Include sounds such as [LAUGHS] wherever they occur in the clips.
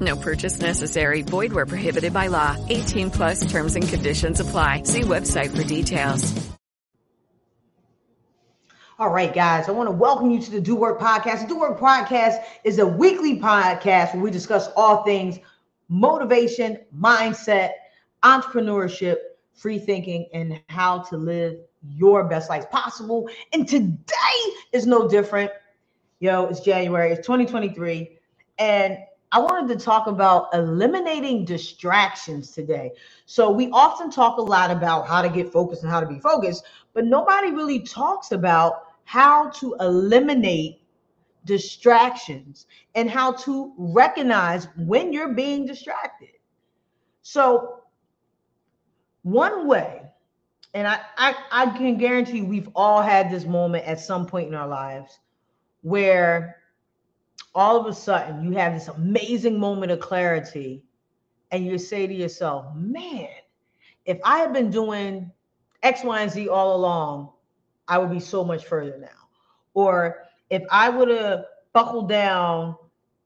No purchase necessary. Void where prohibited by law. 18 plus terms and conditions apply. See website for details. All right, guys, I want to welcome you to the Do Work Podcast. The Do Work Podcast is a weekly podcast where we discuss all things motivation, mindset, entrepreneurship, free thinking, and how to live your best life possible. And today is no different. Yo, it's January, it's 2023. And I wanted to talk about eliminating distractions today. So, we often talk a lot about how to get focused and how to be focused, but nobody really talks about how to eliminate distractions and how to recognize when you're being distracted. So, one way, and I, I, I can guarantee we've all had this moment at some point in our lives where all of a sudden you have this amazing moment of clarity and you say to yourself, man, if I had been doing X, Y, and Z all along, I would be so much further now. Or if I would have buckled down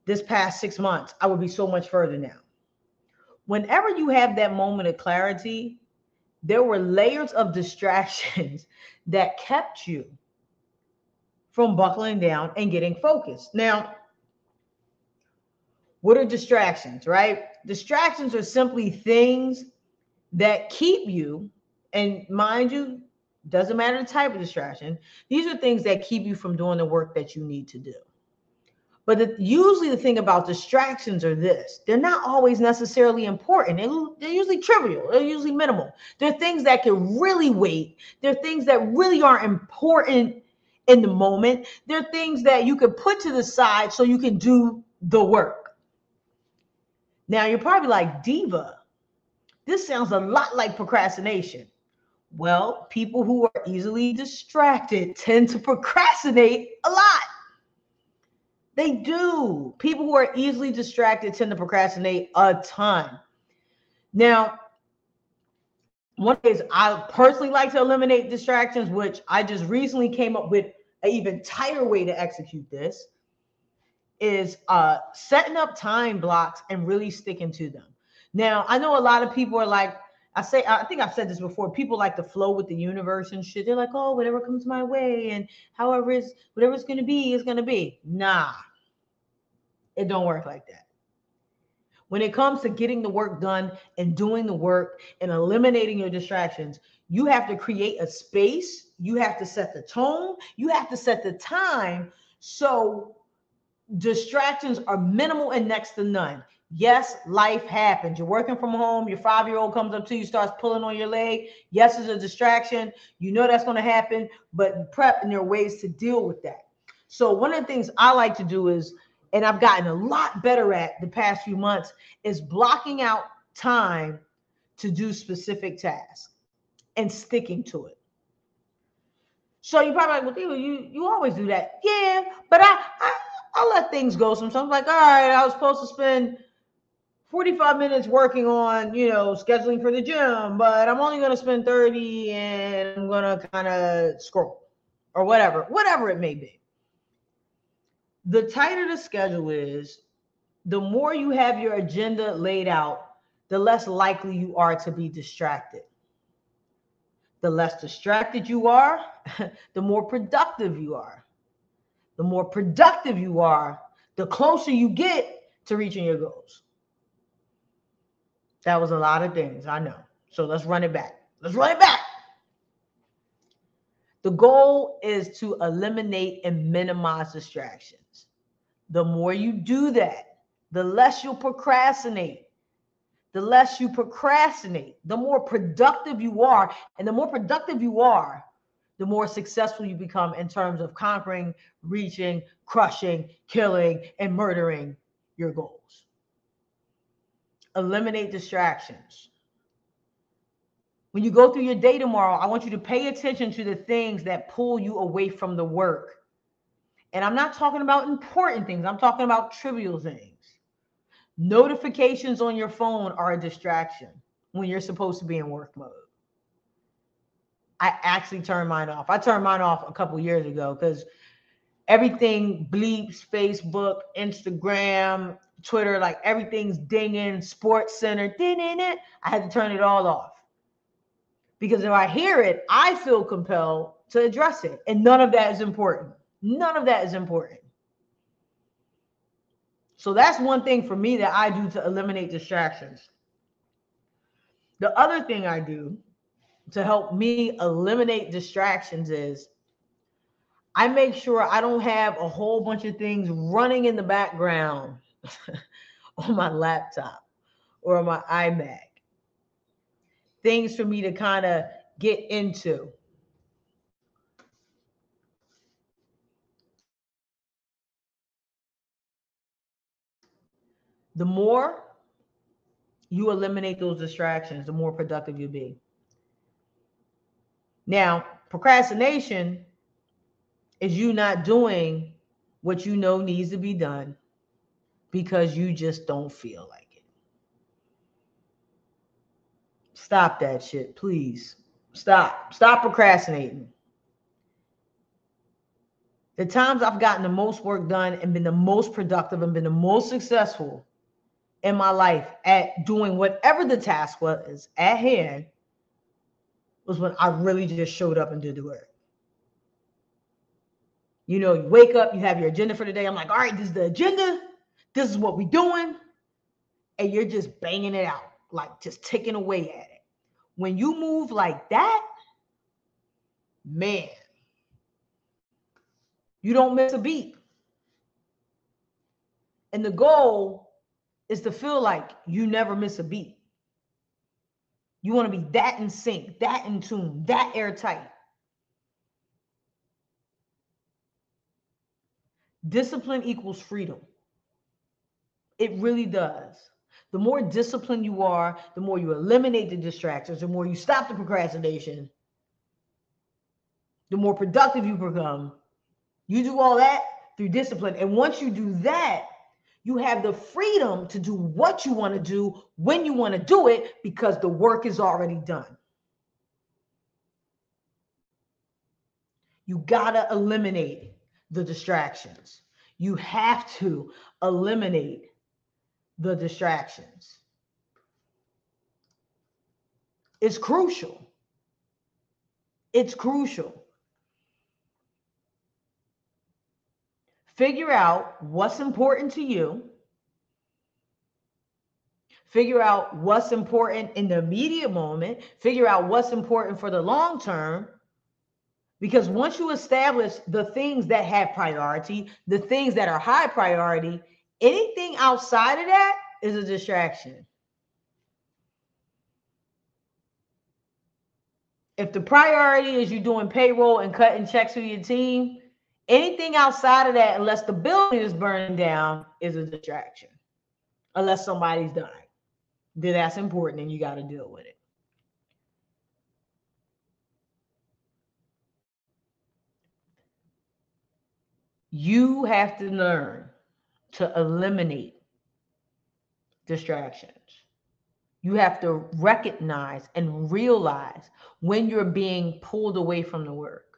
this past six months, I would be so much further now. Whenever you have that moment of clarity, there were layers of distractions [LAUGHS] that kept you from buckling down and getting focused. Now, what are distractions, right? Distractions are simply things that keep you, and mind you, doesn't matter the type of distraction. These are things that keep you from doing the work that you need to do. But the, usually, the thing about distractions are this they're not always necessarily important. They're, they're usually trivial, they're usually minimal. They're things that can really wait, they're things that really aren't important in the moment. They're things that you can put to the side so you can do the work. Now, you're probably like, Diva, this sounds a lot like procrastination. Well, people who are easily distracted tend to procrastinate a lot. They do. People who are easily distracted tend to procrastinate a ton. Now, one is I personally like to eliminate distractions, which I just recently came up with an even tighter way to execute this is uh, setting up time blocks and really sticking to them. Now, I know a lot of people are like, I say, I think I've said this before. People like to flow with the universe and shit. They're like, oh, whatever comes my way, and however is whatever it's gonna be is gonna be. Nah, it don't work like that. When it comes to getting the work done and doing the work and eliminating your distractions, you have to create a space. You have to set the tone. You have to set the time so distractions are minimal and next to none. Yes, life happens. You're working from home. Your five year old comes up to you, starts pulling on your leg. Yes, it's a distraction. You know that's going to happen, but prep and there are ways to deal with that. So, one of the things I like to do is, and I've gotten a lot better at the past few months, is blocking out time to do specific tasks and sticking to it. So you're probably like, well, you you always do that. Yeah, but I I I let things go sometimes. Like, all right, I was supposed to spend 45 minutes working on, you know, scheduling for the gym, but I'm only going to spend 30 and I'm going to kind of scroll or whatever, whatever it may be. The tighter the schedule is, the more you have your agenda laid out, the less likely you are to be distracted. The less distracted you are, [LAUGHS] the more productive you are. The more productive you are, the closer you get to reaching your goals. That was a lot of things, I know. So let's run it back. Let's run it back. The goal is to eliminate and minimize distractions. The more you do that, the less you'll procrastinate. The less you procrastinate, the more productive you are. And the more productive you are, the more successful you become in terms of conquering, reaching, crushing, killing, and murdering your goals eliminate distractions. When you go through your day tomorrow, I want you to pay attention to the things that pull you away from the work. And I'm not talking about important things, I'm talking about trivial things. Notifications on your phone are a distraction when you're supposed to be in work mode. I actually turned mine off. I turned mine off a couple years ago because everything bleeps Facebook, Instagram, Twitter, like everything's dinging, Sports Center, ding it. I had to turn it all off because if I hear it, I feel compelled to address it, and none of that is important. None of that is important. So that's one thing for me that I do to eliminate distractions. The other thing I do to help me eliminate distractions is I make sure I don't have a whole bunch of things running in the background [LAUGHS] on my laptop or my iMac. Things for me to kind of get into. the more you eliminate those distractions, the more productive you'll be. Now, procrastination is you not doing what you know needs to be done because you just don't feel like it. Stop that shit, please. Stop. Stop procrastinating. The times I've gotten the most work done and been the most productive and been the most successful in my life at doing whatever the task was at hand was when I really just showed up and did the work. You know, you wake up, you have your agenda for the day. I'm like, all right, this is the agenda. This is what we're doing. And you're just banging it out, like just taking away at it. When you move like that, man, you don't miss a beat. And the goal is to feel like you never miss a beat. You want to be that in sync, that in tune, that airtight. Discipline equals freedom. It really does. The more disciplined you are, the more you eliminate the distractions, the more you stop the procrastination, the more productive you become. You do all that through discipline. And once you do that, you have the freedom to do what you want to do when you want to do it because the work is already done. You got to eliminate the distractions. You have to eliminate the distractions. It's crucial. It's crucial. Figure out what's important to you, figure out what's important in the immediate moment, figure out what's important for the long term. Because once you establish the things that have priority, the things that are high priority, anything outside of that is a distraction. If the priority is you doing payroll and cutting checks for your team, Anything outside of that, unless the building is burning down, is a distraction. Unless somebody's dying. Then that's important and you got to deal with it. You have to learn to eliminate distractions. You have to recognize and realize when you're being pulled away from the work.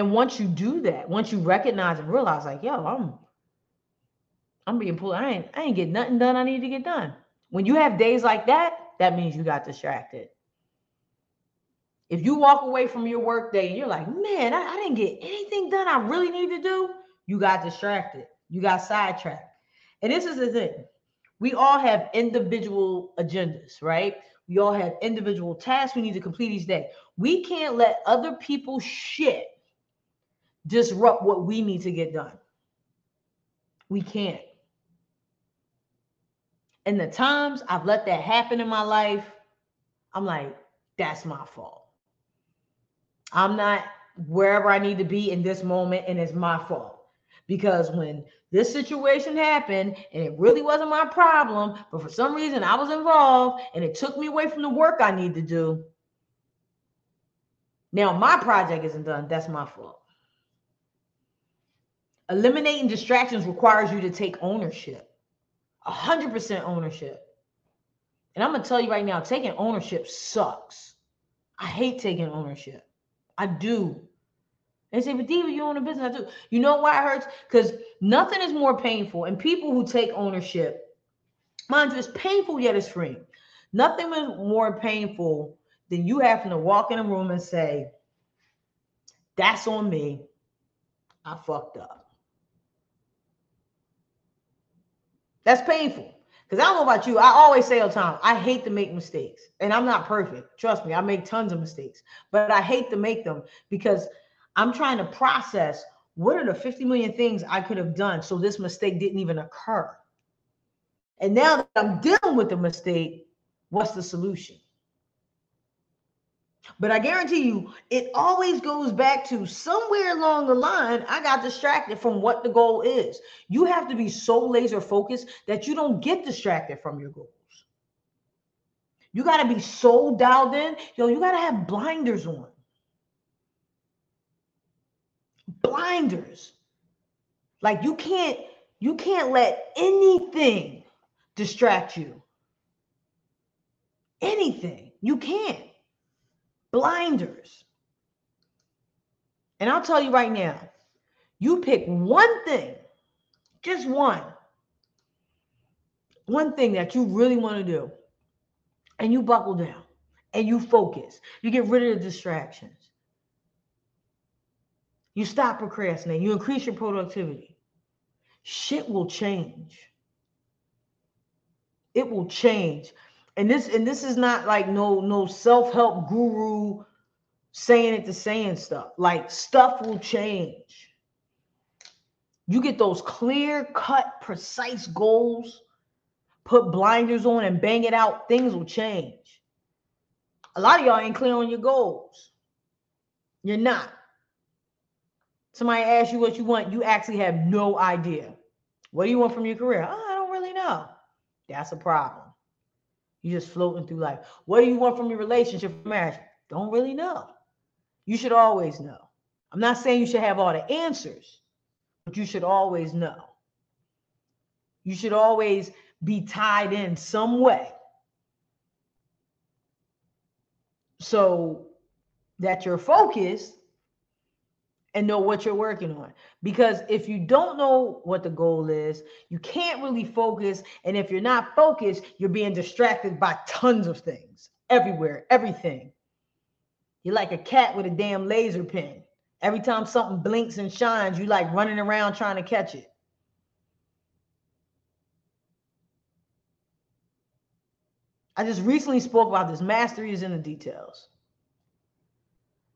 And once you do that, once you recognize and realize, like, yo, I'm I'm being pulled. I ain't I ain't get nothing done I need to get done. When you have days like that, that means you got distracted. If you walk away from your work day and you're like, man, I, I didn't get anything done I really need to do, you got distracted. You got sidetracked. And this is the thing. We all have individual agendas, right? We all have individual tasks we need to complete each day. We can't let other people's shit disrupt what we need to get done. We can't. And the times I've let that happen in my life, I'm like, that's my fault. I'm not wherever I need to be in this moment, and it's my fault Because when this situation happened and it really wasn't my problem, but for some reason I was involved and it took me away from the work I need to do. Now my project isn't done. That's my fault. Eliminating distractions requires you to take ownership, 100% ownership. And I'm going to tell you right now, taking ownership sucks. I hate taking ownership. I do. They say, but Diva, you own a business. I do. You know why it hurts? Because nothing is more painful. And people who take ownership, mind you, it's painful yet it's free. Nothing is more painful than you having to walk in a room and say, that's on me. I fucked up. That's painful. Because I don't know about you. I always say all the time, I hate to make mistakes. And I'm not perfect. Trust me, I make tons of mistakes. But I hate to make them because I'm trying to process what are the 50 million things I could have done so this mistake didn't even occur. And now that I'm dealing with the mistake, what's the solution? But I guarantee you, it always goes back to somewhere along the line, I got distracted from what the goal is. You have to be so laser focused that you don't get distracted from your goals. You got to be so dialed in. Yo, you got to have blinders on. Blinders. Like you can't you can't let anything distract you. Anything. You can't blinders. And I'll tell you right now, you pick one thing, just one, one thing that you really want to do, and you buckle down and you focus. You get rid of the distractions. You stop procrastinating. You increase your productivity. Shit will change. It will change and this and this is not like no no self-help guru saying it to saying stuff. Like stuff will change. You get those clear cut precise goals put blinders on and bang it out things will change. A lot of y'all ain't clear on your goals. You're not. Somebody asks you what you want you actually have no idea. What do you want from your career? Oh, i don't really know. That's a problem you're just floating through life. What do you want from your relationship, marriage? Don't really know. You should always know. I'm not saying you should have all the answers, but you should always know. You should always be tied in some way. So that you're focused and know what you're working on. Because if you don't know what the goal is, you can't really focus. And if you're not focused, you're being distracted by tons of things everywhere, everything. You're like a cat with a damn laser pen. Every time something blinks and shines, you like running around trying to catch it. I just recently spoke about this. Mastery is in the details.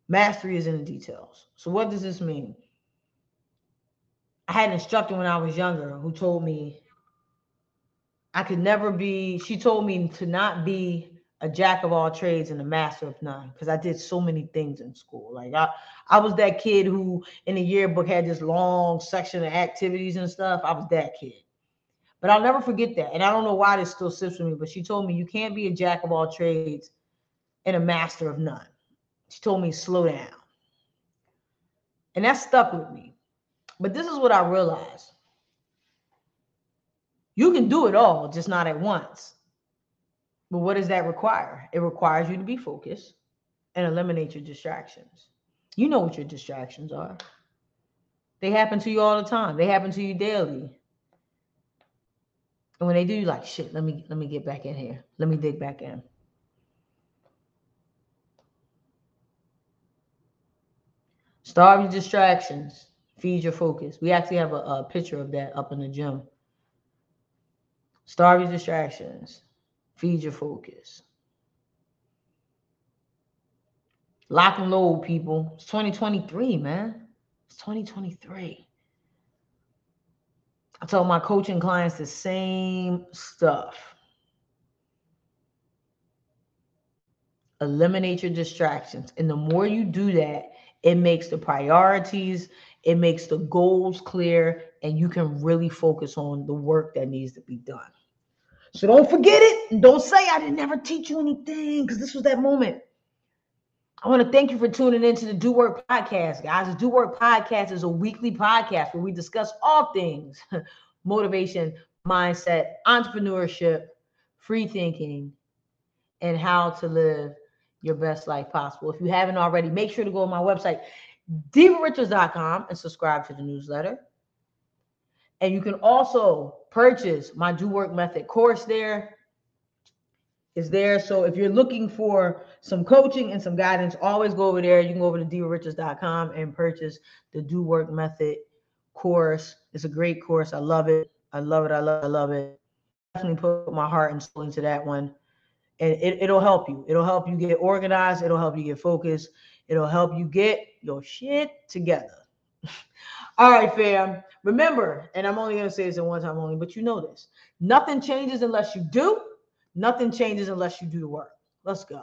Mastery is in the details. So, what does this mean? I had an instructor when I was younger who told me I could never be, she told me to not be a jack of all trades and a master of none because I did so many things in school. Like I, I was that kid who in the yearbook had this long section of activities and stuff. I was that kid. But I'll never forget that. And I don't know why this still sits with me, but she told me you can't be a jack of all trades and a master of none. She told me slow down. And that stuck with me. But this is what I realized. You can do it all, just not at once. But what does that require? It requires you to be focused and eliminate your distractions. You know what your distractions are. They happen to you all the time. They happen to you daily. And when they do, you're like, shit, let me let me get back in here. Let me dig back in. Starve your distractions. Feed your focus. We actually have a, a picture of that up in the gym. Starve your distractions. Feed your focus. Lock and load, people. It's 2023, man. It's 2023. I tell my coaching clients the same stuff. Eliminate your distractions. And the more you do that, It makes the priorities, it makes the goals clear, and you can really focus on the work that needs to be done. So don't forget it. And don't say I didn't ever teach you anything because this was that moment. I want to thank you for tuning into the Do Work Podcast, guys. The Do Work Podcast is a weekly podcast where we discuss all things [LAUGHS] motivation, mindset, entrepreneurship, free thinking, and how to live your best life possible. If you haven't already, make sure to go to my website, divarichards.com, and subscribe to the newsletter. And you can also purchase my Do Work Method course there is there. So if you're looking for some coaching and some guidance, always go over there. You can go over to divarichards.com and purchase the Do Work Method course. It's a great course. I love it. I love it. I love it. I love it. Definitely put my heart and soul into that one. And it, it'll help you. It'll help you get organized. It'll help you get focused. It'll help you get your shit together. [LAUGHS] All right, fam. Remember, and I'm only going to say this in one time only, but you know this. Nothing changes unless you do Nothing changes unless you do the work. Let's go.